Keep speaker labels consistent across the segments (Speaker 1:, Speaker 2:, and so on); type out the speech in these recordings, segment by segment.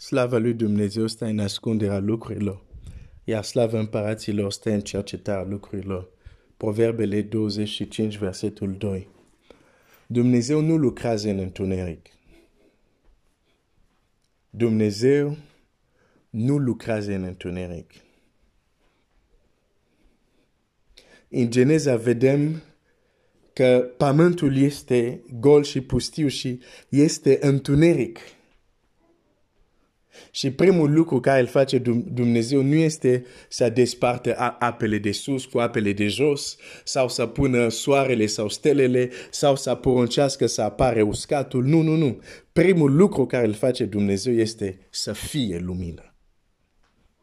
Speaker 1: Slava lui Dumnezeu stă în ascunderea lucrurilor, iar slava împăraților stă în cercetarea lucrurilor. Proverbele 25, versetul 2. Dumnezeu nu lucrează în întuneric. Dumnezeu nu lucrează în întuneric. În Geneza vedem că pământul este gol și pustiu și este întuneric. Și primul lucru care îl face Dumnezeu nu este să desparte apele de sus cu apele de jos, sau să pună soarele sau stelele, sau să poruncească să apare uscatul. Nu, nu, nu. Primul lucru care îl face Dumnezeu este să fie lumină.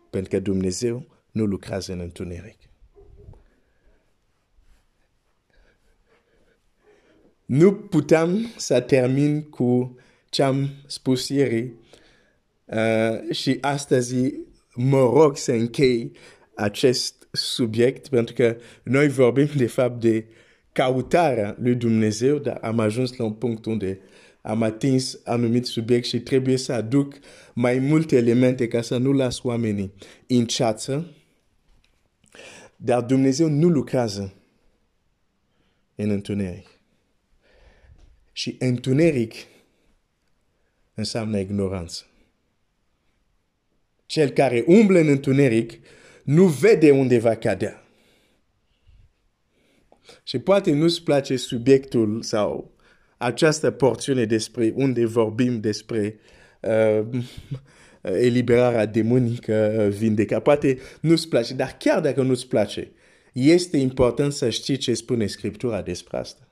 Speaker 1: Pentru că Dumnezeu nu lucrează în întuneric. Nu putem să termin cu ce am spus ieri uh, și astăzi mă rog să închei acest subiect pentru că noi vorbim de fapt de cautarea lui Dumnezeu, dar am ajuns la un punct unde am atins anumit subiect și trebuie să aduc mai multe elemente ca să nu las oamenii în ceață. Dar Dumnezeu nu lucrează în întuneric. Și întuneric înseamnă ignoranță. Cel care umblă în întuneric nu vede unde va cadea. Și poate nu-ți place subiectul sau această porțiune despre unde vorbim despre uh, eliberarea demonică, vindeca. Poate nu-ți place, dar chiar dacă nu-ți place, este important să știi ce spune Scriptura despre asta.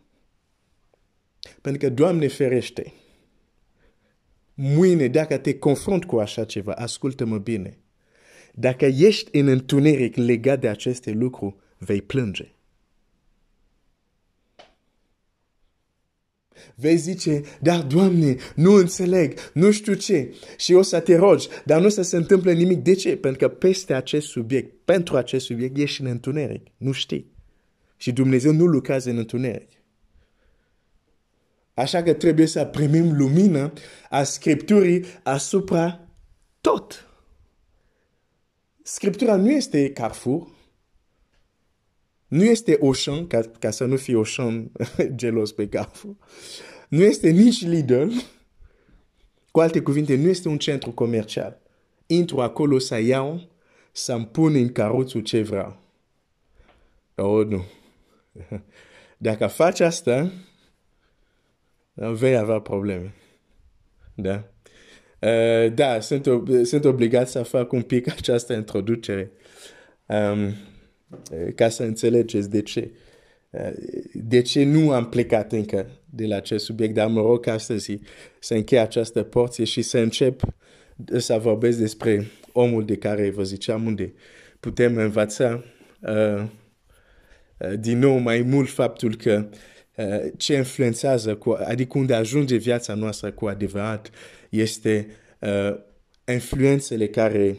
Speaker 1: Pentru că, Doamne ferește, mâine, dacă te confrunt cu așa ceva, ascultă-mă bine. Dacă ești în întuneric legat de aceste lucruri, vei plânge. Vei zice, dar Doamne, nu înțeleg, nu știu ce. Și o să te rogi, dar nu o să se întâmple nimic. De ce? Pentru că peste acest subiect, pentru acest subiect, ești în întuneric. Nu știi. Și Dumnezeu nu lucrează în întuneric. Așa că trebuie să primim lumină a Scripturii asupra tot. Scriptura nu este Carrefour, nu este Auchan, ca, ca să nu fie Auchan gelos pe Carrefour, nu este nici Lidl, cu alte cuvinte, nu este un centru comercial. Intru acolo să iau, să-mi pun în caroțul ce vreau. Oh, nu. Dacă faci asta, vei avea probleme. Da? Uh, da, sunt, sunt obligat să fac un pic această introducere um, ca să înțelegeți de ce. Uh, de ce nu am plecat încă de la acest subiect, dar mă rog astăzi să închei această porție și să încep să vorbesc despre omul de care vă ziceam unde putem învăța uh, uh, din nou mai mult faptul că uh, Eh, ce influențează, cu, adică unde ajunge viața noastră cu adevărat, este uh, influențele care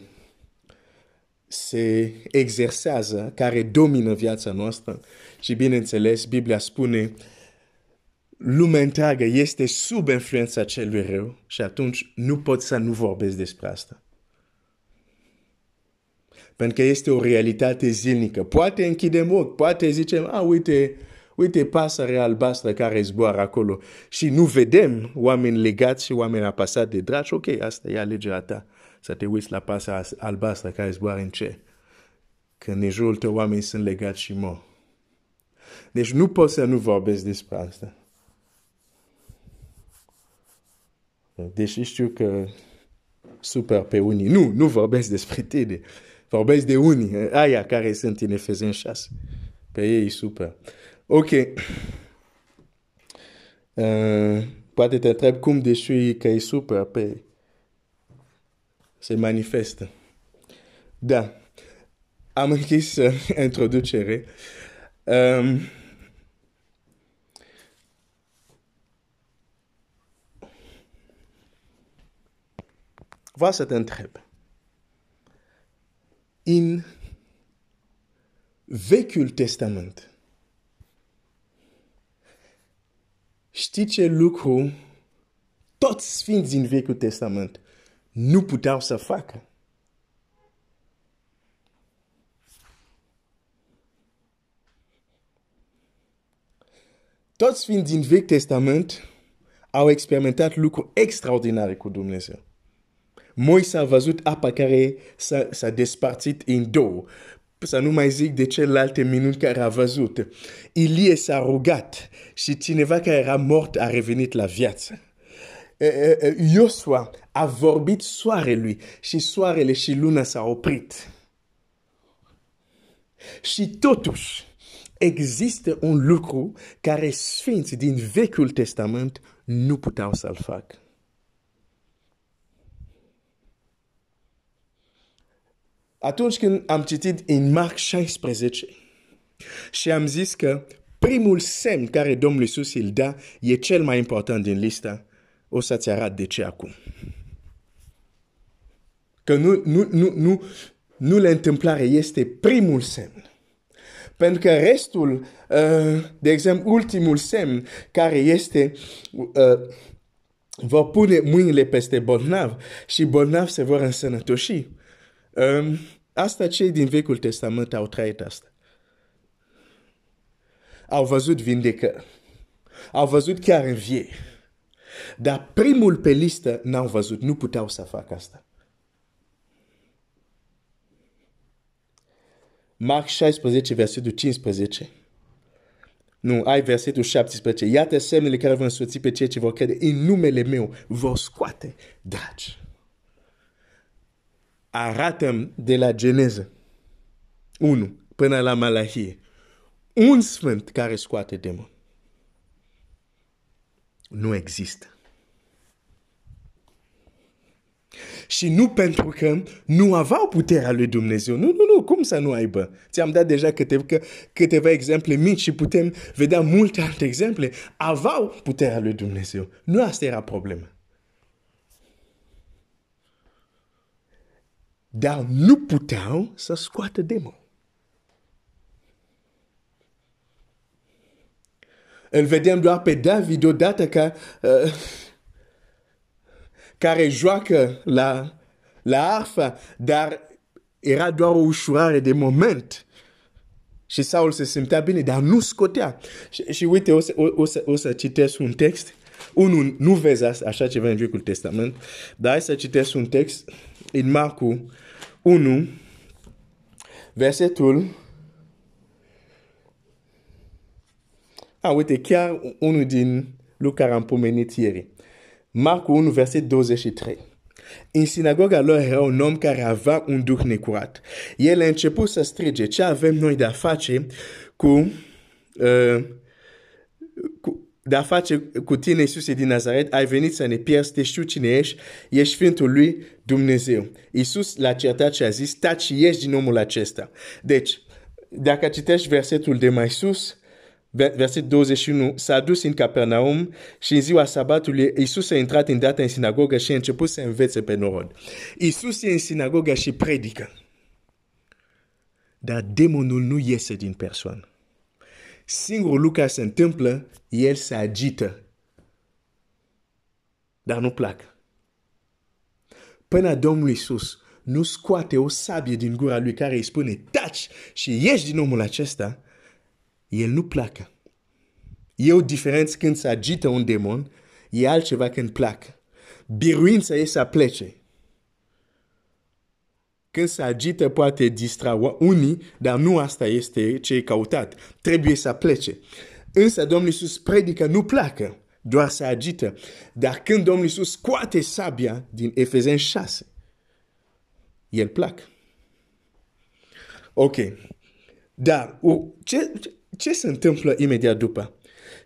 Speaker 1: se exersează, care domină viața noastră. Și bineînțeles, Biblia spune, lumea întreagă este sub influența celui rău și atunci nu pot să nu vorbesc despre asta. Pentru că este o realitate zilnică. Poate închidem ochi, poate zicem, a, uite, uite pasărea albastră care zboară acolo și nu vedem oameni legați și oameni apăsați de dragi, ok, asta e alegerea ta. Să te uiți la pasărea albastră care zboară în cer. Când în jurul tău oameni sunt legați și mor. Deci nu pot să nu vorbesc despre asta. Deși știu că super pe unii. Nu, nu vorbesc despre tine. Vorbesc de unii, aia care sunt în Efezen 6. Pe ei e super. Ok. Uh, poate te întreb cum deși că e super pe se manifestă. Da. Am închis uh, introducere. Um, vreau să te întreb. În Vechiul Testament, Știi ce lucru? Toți sfinți din Vechiul Testament nu puteau să facă. Toți fiind din Vechi Testament au experimentat lucruri extraordinare cu Dumnezeu. Moise a văzut apa care s-a, despărțit în două. Să nu mai zic de celelalte minuni care a văzut. Ilie s-a rugat și cineva care era mort a revenit la viață. Iosua a vorbit soarelui și soarele și luna s-au oprit. Și totuși, există un lucru care sfinți din Vechiul Testament nu puteau să-l facă. Atunci când am citit în Marc 16 și am zis că primul semn care Domnul Iisus îl da e cel mai important din lista, o să-ți arăt de ce acum. Că nu, nu, nu, nu, nu la întâmplare este primul semn. Pentru că restul, uh, de exemplu, ultimul semn care este uh, vor pune mâinile peste bolnav și bolnav se vor însănătoși. Um, asta cei din Vechiul Testament au trăit asta. Au văzut vindecă. Au văzut chiar învie. Dar primul pe listă n-au văzut, nu puteau să facă asta. Marc 16, versetul 15. Nu, ai versetul 17. Iată semnele care vor însoți pe cei ce vor crede în numele meu, vor scoate dragi. Arată de la Geneză 1 până la Malahie. Un sfânt care scoate demon. Nu există. Și nu pentru că nu aveau puterea lui Dumnezeu. Nu, nu, nu, cum să nu aibă? Ți-am dat deja câteva, câteva exemple mici și putem vedea multe alte exemple. Aveau puterea lui Dumnezeu. Nu asta era problema. Dar nu puteau să scoată demon. Îl vedem doar pe David odată ca uh, care joacă la, la arfa, dar era doar o ușurare de moment. Și Saul se simțea bine, dar nu scotea. Și, și uite, o să, o, o, să, o să citesc un text. Unul, nu vezi așa ceva în Vechiul Testament, dar hai să citesc un text în Marcu 1, versetul Ah, uite, chiar unul din lucruri am pomenit ieri. Marcu 1, verset 23. În sinagoga lor era un om care avea un duh necurat. El a început să strige, ce avem noi de-a face cu, uh, cu de-a face cu tine, Iisuse din Nazaret, ai venit să ne pierzi, te știu cine ești, ești Sfântul lui Dumnezeu. Iisus l-a certat și a zis, taci și ieși din omul acesta. Deci, dacă citești versetul de mai sus, verset 21, s-a dus în Capernaum și în ziua sabatului Iisus a intrat în data în sinagogă și a început să învețe pe norod. Iisus e în sinagogă și predică. Dar demonul nu iese din persoană. Singurul lucru care se întâmplă, el se agită. Dar nu plac. Până Domnul Iisus nu scoate o sabie din gura lui care îi spune taci și ieși din omul acesta, el nu placă. E o diferență când se agită un demon, e altceva când placă. Biruința e să plece. Când se agită poate distra unii, dar nu asta este ce e căutat. Trebuie să plece. Însă Domnul Iisus predică nu placă, doar se agită. Dar când Domnul Iisus scoate sabia din Efezen 6, el plac. Ok. Dar ce, ce se întâmplă imediat după?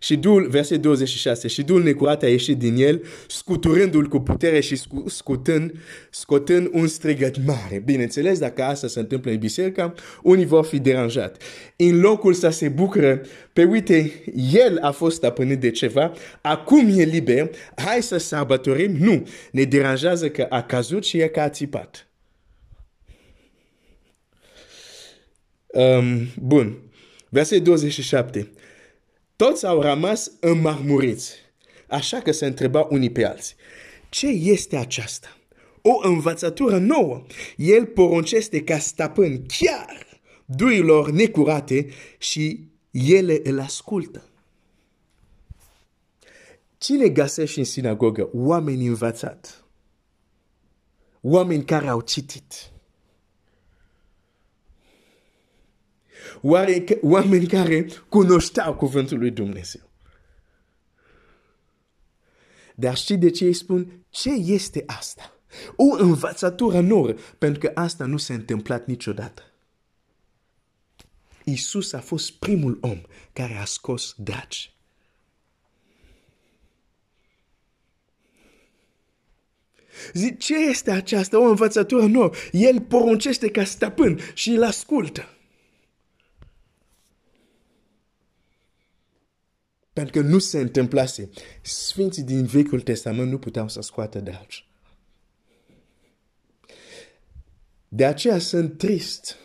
Speaker 1: Și Duhul, verset 26, și Duhul necurat a ieșit din el, scuturându-l cu putere și scutând, scotând un strigăt mare. Bineînțeles, dacă asta se întâmplă în biserică, unii vor fi deranjat. În locul să se bucură, pe uite, el a fost stăpânit de ceva, acum e liber, hai să sărbătorim, nu, ne deranjează că a cazut și e că a țipat. Um, bun. Verset 27. Toți au rămas înmarmuriți. Așa că se întreba unii pe alții. Ce este aceasta? o învățătură nouă. El poruncește ca stăpân chiar durilor necurate și ele îl ascultă. Cine găsește în sinagogă? Oameni învățat. Oameni care au citit. Oameni care cunoșteau cuvântul lui Dumnezeu. Dar știi de ce îi spun? Ce este asta? O învățătură nouă, pentru că asta nu s-a întâmplat niciodată. Isus a fost primul om care a scos dragi. Zic, ce este aceasta? O învățătură nouă. El poruncește ca stăpân și îl ascultă. Pentru că nu se întâmplase. Sfinții din Vechiul Testament nu puteau să scoată dragi. De aceea sunt trist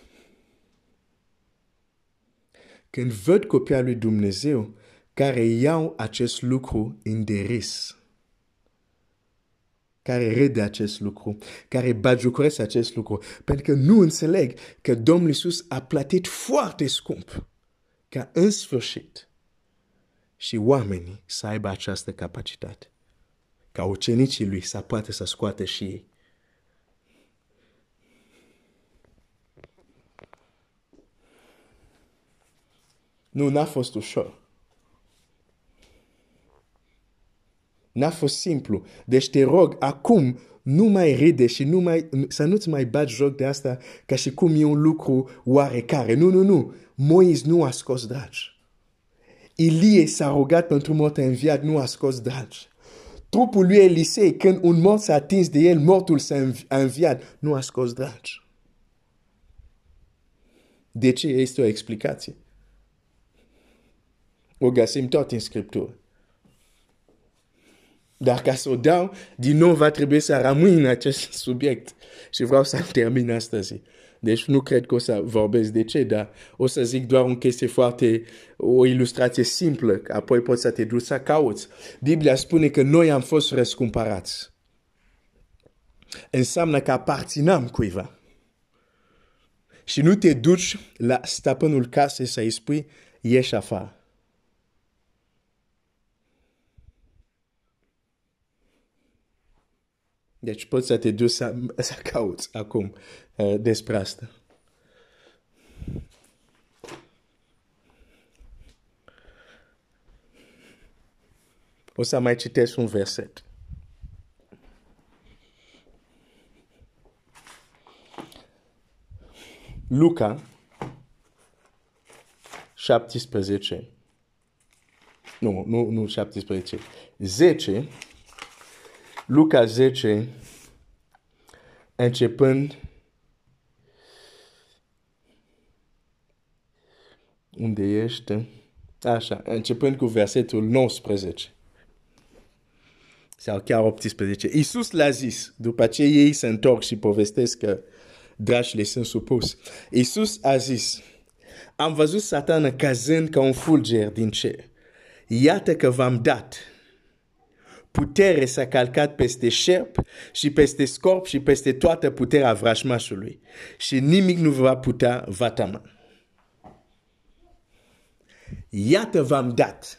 Speaker 1: când văd copia lui Dumnezeu care iau acest lucru în deris, care rede acest lucru, care bagiucoresc acest lucru, pentru că nu înțeleg că Domnul Iisus a plătit foarte scump ca în sfârșit și oamenii să aibă această capacitate, ca ucenicii lui să poată să scoate și ei. Nu, n-a fost ușor. N-a fost simplu. Deci te rog, acum nu mai ride și nu mai, să nu-ți mai bagi joc de asta ca și cum e un lucru oarecare. Nu, nu, nu. Moise nu a scos dragi. Ilie s-a rugat pentru mort înviat, nu a scos dragi. Trupul lui Elisei, când un mort s-a atins de el, mortul s-a înviat, nu a scos dragi. De ce este o explicație? O găsim tot în Scriptură. Dar ca să o dau, din nou va trebui să rămâi în acest subiect. Și vreau să termin astăzi. Deci nu cred că o să vorbesc de ce, dar o să zic doar o chestie foarte, o ilustrație simplă, apoi poți să te duci să cauți. Biblia spune că noi am fost răscumpărați. Înseamnă că aparținăm cuiva. Și nu te duci la stăpânul casei să-i spui, ieși afară. Deci poți să te duci să, să cauți acum uh, despre asta. O să mai citesc un verset. Luca 17. Nu, nu, nu 17. 10 Luca 10, începând unde ești? Așa, începând cu versetul 19 sau chiar 18. Iisus l-a zis, după ce ei se întorc și povestesc că dragi le sunt supus. Iisus a zis, am văzut satana cazând ca un fulger din cer. Iată că v-am dat putere s-a calcat peste șerp și peste scorp și peste toată puterea vrașmașului. Și nimic nu va putea vatama. Iată v-am dat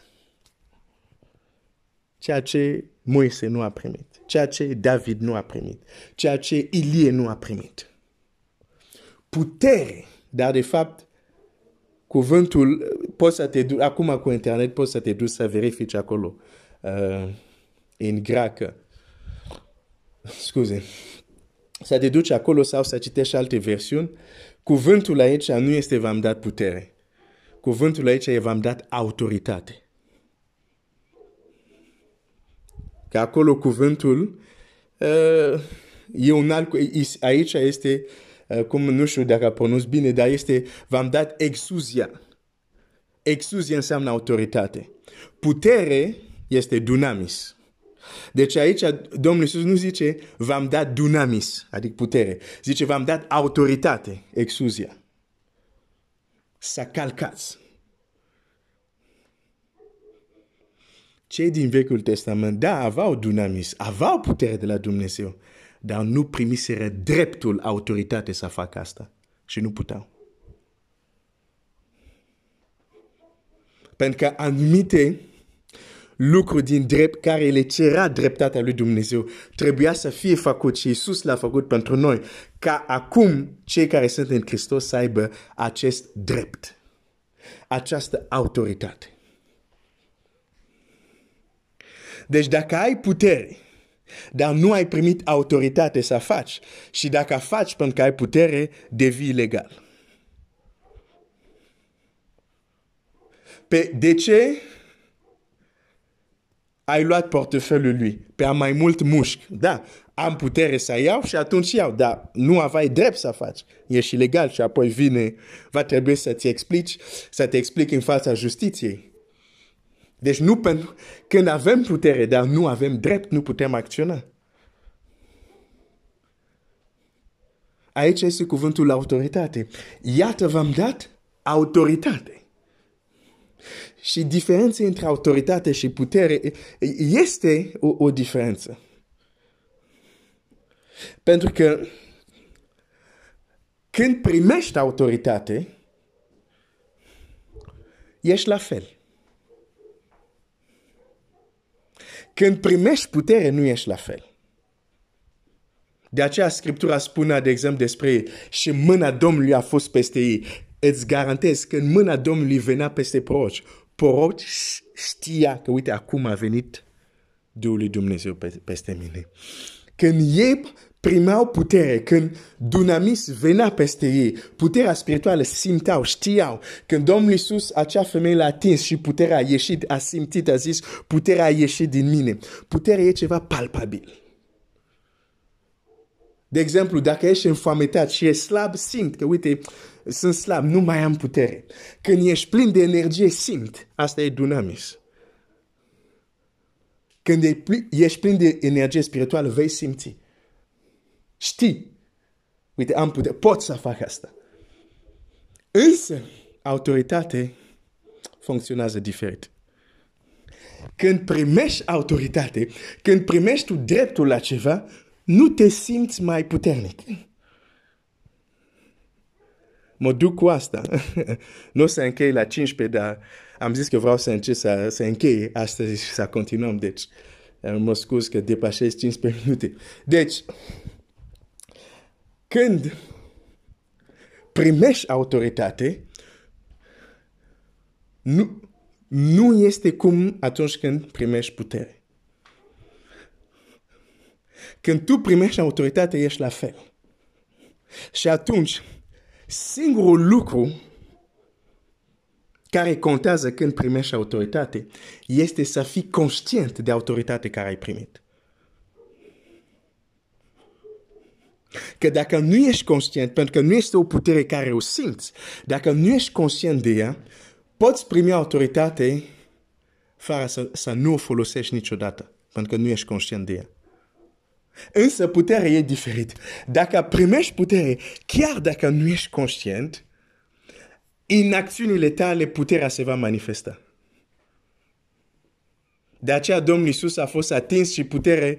Speaker 1: ceea ce Moise nu a primit, ceea ce David nu a primit, ceea ce Ilie nu a primit. Putere, dar de fapt cuvântul, poți să te duci, acum cu internet poți să te duci să verifici acolo. Uh, în greacă. Scuze. Să te duci acolo sau să citești alte versiuni. Cuvântul aici nu este v-am dat putere. Cuvântul aici e v-am dat autoritate. Că acolo cuvântul uh, e un alt, aici este, uh, cum nu știu dacă pronunț bine, dar este v-am dat exuzia. Exuzia înseamnă autoritate. Putere este dunamis. Deci aici Domnul Iisus nu zice v-am dat dunamis, adică putere. Zice v-am dat autoritate, exuzia. Să calcați. Cei din Vechiul Testament, da, aveau dunamis, aveau putere de la Dumnezeu. dar nu primiseră dreptul, autoritate să facă asta. Și nu puteau. Pentru că anumite lucruri din drept care le cerea dreptatea lui Dumnezeu trebuia să fie făcut și Iisus l-a făcut pentru noi, ca acum cei care sunt în Hristos să aibă acest drept, această autoritate. Deci dacă ai putere, dar nu ai primit autoritate să faci și dacă faci pentru că ai putere, devii ilegal. Pe, de ce ai luat portofelul lui? Pe a mai mult mușc. Da, am putere să iau și atunci iau, dar nu aveai drept să faci. Ești ilegal și apoi vine, va trebui să-ți explici, să te explic în fața justiției. Deci nu pentru, când avem putere, dar nu avem drept, nu putem acționa. Aici este cuvântul autoritate. Iată v-am dat autoritate. Și diferența între autoritate și putere este o, o diferență. Pentru că când primești autoritate, ești la fel. Când primești putere, nu ești la fel. De aceea Scriptura spune, de exemplu, despre și mâna Domnului a fost peste ei. Îți garantez că în mâna Domnului venea peste proroci. Proroci știa că, uite, acum a venit Duhul lui Dumnezeu peste mine. Când ei primeau putere, când dunamis venea peste ei, puterea spirituală simteau, știau. Când Domnul Iisus, acea femeie l-a atins și puterea a ieșit, a simțit, a zis, puterea a ieșit din mine. Puterea e ceva palpabil. De exemplu, dacă ești înfoametat și ești slab, simt că, uite, sunt slab, nu mai am putere. Când ești plin de energie, simt. Asta e dunamis. Când ești plin de energie spirituală, vei simți. Știi. Uite, am putere, pot să fac asta. Însă, autoritate funcționează diferit. Când primești autoritate, când primești tu dreptul la ceva, nu te simți mai puternic. Mă duc cu asta. nu o să închei la 15, dar am zis că vreau să încerc să, să închei astăzi și să continuăm. Deci, mă scuz că depășesc 15 minute. Deci, când primești autoritate, nu, nu este cum atunci când primești putere. Când tu primești autoritate, ești la fel. Și atunci, singurul lucru care contează când primești autoritate este să fii conștient de autoritate care ai primit. Că dacă nu ești conștient, pentru că nu este o putere care o simți, dacă nu ești conștient de ea, poți primi autoritate fără să, să nu o folosești niciodată, pentru că nu ești conștient de ea. Însă puterea e diferit. Dacă primești putere, chiar dacă nu ești conștient, în acțiunile tale puterea se va manifesta. De aceea Domnul Iisus a fost atins și putere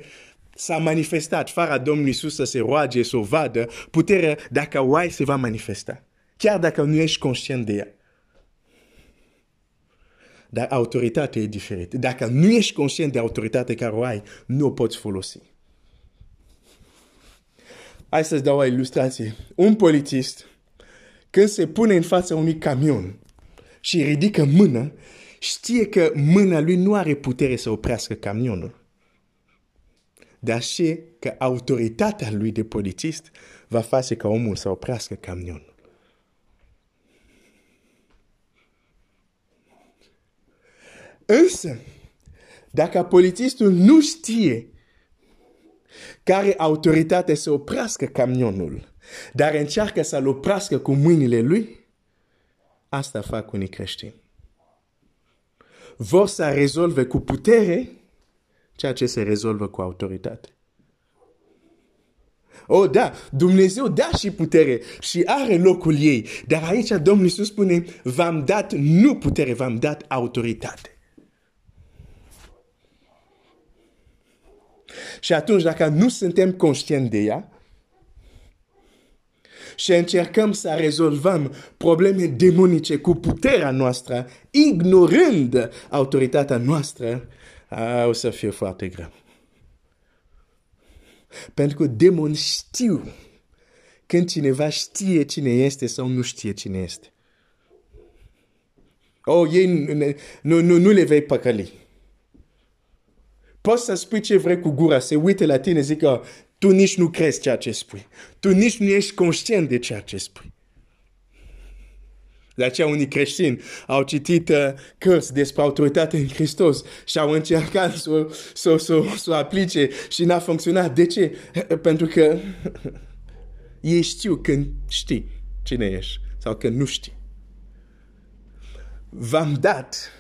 Speaker 1: s-a manifestat. Fără Domnul Iisus să se roage, să o vadă, puterea, dacă o ai, se va manifesta. Chiar dacă nu ești conștient de ea. Dar autoritatea e diferită. Dacă nu ești conștient de autoritatea care o ai, nu o poți folosi. Hai să-ți dau o ilustrație. Un polițist, când se pune în fața unui camion și ridică mâna, știe că mâna lui nu are putere să oprească camionul. Dar știe că autoritatea lui de polițist va face ca omul să oprească camionul. Însă, dacă polițistul nu știe care autoritate să oprească camionul, dar încearcă să-l oprească cu mâinile lui, asta fac unii creștini. Vor să rezolve cu putere ceea ce se rezolvă cu autoritate. Oh, da, Dumnezeu da și putere și are locul ei. Dar aici Domnul Iisus spune, v-am dat nu putere, v-am dat autoritate. Și atunci, dacă nu suntem conștienți de ea, și încercăm să rezolvăm probleme demonice cu puterea noastră, ignorând autoritatea noastră, a, o să fie foarte greu. Pentru că demoni știu când cineva știe cine este sau nu știe cine este. Oh, ei nu, nu, nu le vei păcăli. Poți să spui ce vrei cu gura, se uite la tine, zic că tu nici nu crezi ceea ce spui. Tu nici nu ești conștient de ceea ce spui. De aceea unii creștini au citit uh, cărți despre autoritate în Hristos și au încercat să, să, să, să o aplice și n-a funcționat. De ce? Pentru că ei știu când știi cine ești sau când nu știi. V-am dat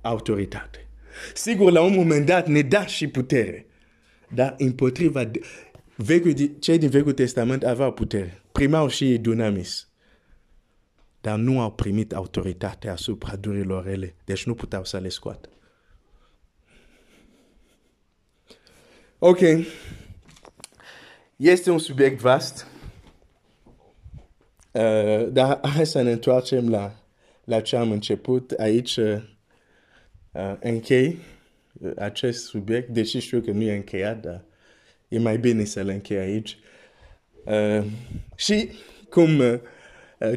Speaker 1: autoritate. Sigur, la un moment dat ne da și putere. Dar împotriva vechiul, cei din Vechiul Testament aveau putere. Primau și dunamis. Dar nu au primit autoritatea asupra durilor ele. Deci nu puteau să le scoată. Ok. Este un subiect vast. Uh, dar hai să ne întoarcem la, la ce am început. Aici uh, uh, închei acest subiect, deși știu că nu e încheiat, dar e mai bine să-l închei aici. Uh, și cum uh,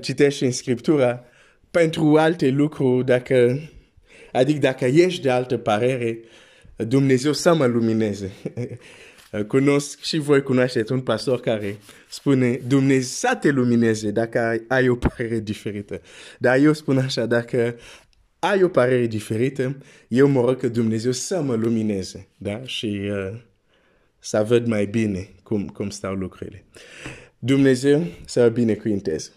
Speaker 1: citești în Scriptura, pentru alte lucruri, dacă, adică dacă ești de altă părere, Dumnezeu să mă lumineze. Cunosc și voi cunoașteți un pastor care spune Dumnezeu să te lumineze dacă ai o părere diferită. Dar eu spun așa, dacă ai o părere diferită, eu mă rog că Dumnezeu să mă lumineze, da? Și uh, să văd mai bine cum, cum stau lucrurile. Dumnezeu să binecuvinteze.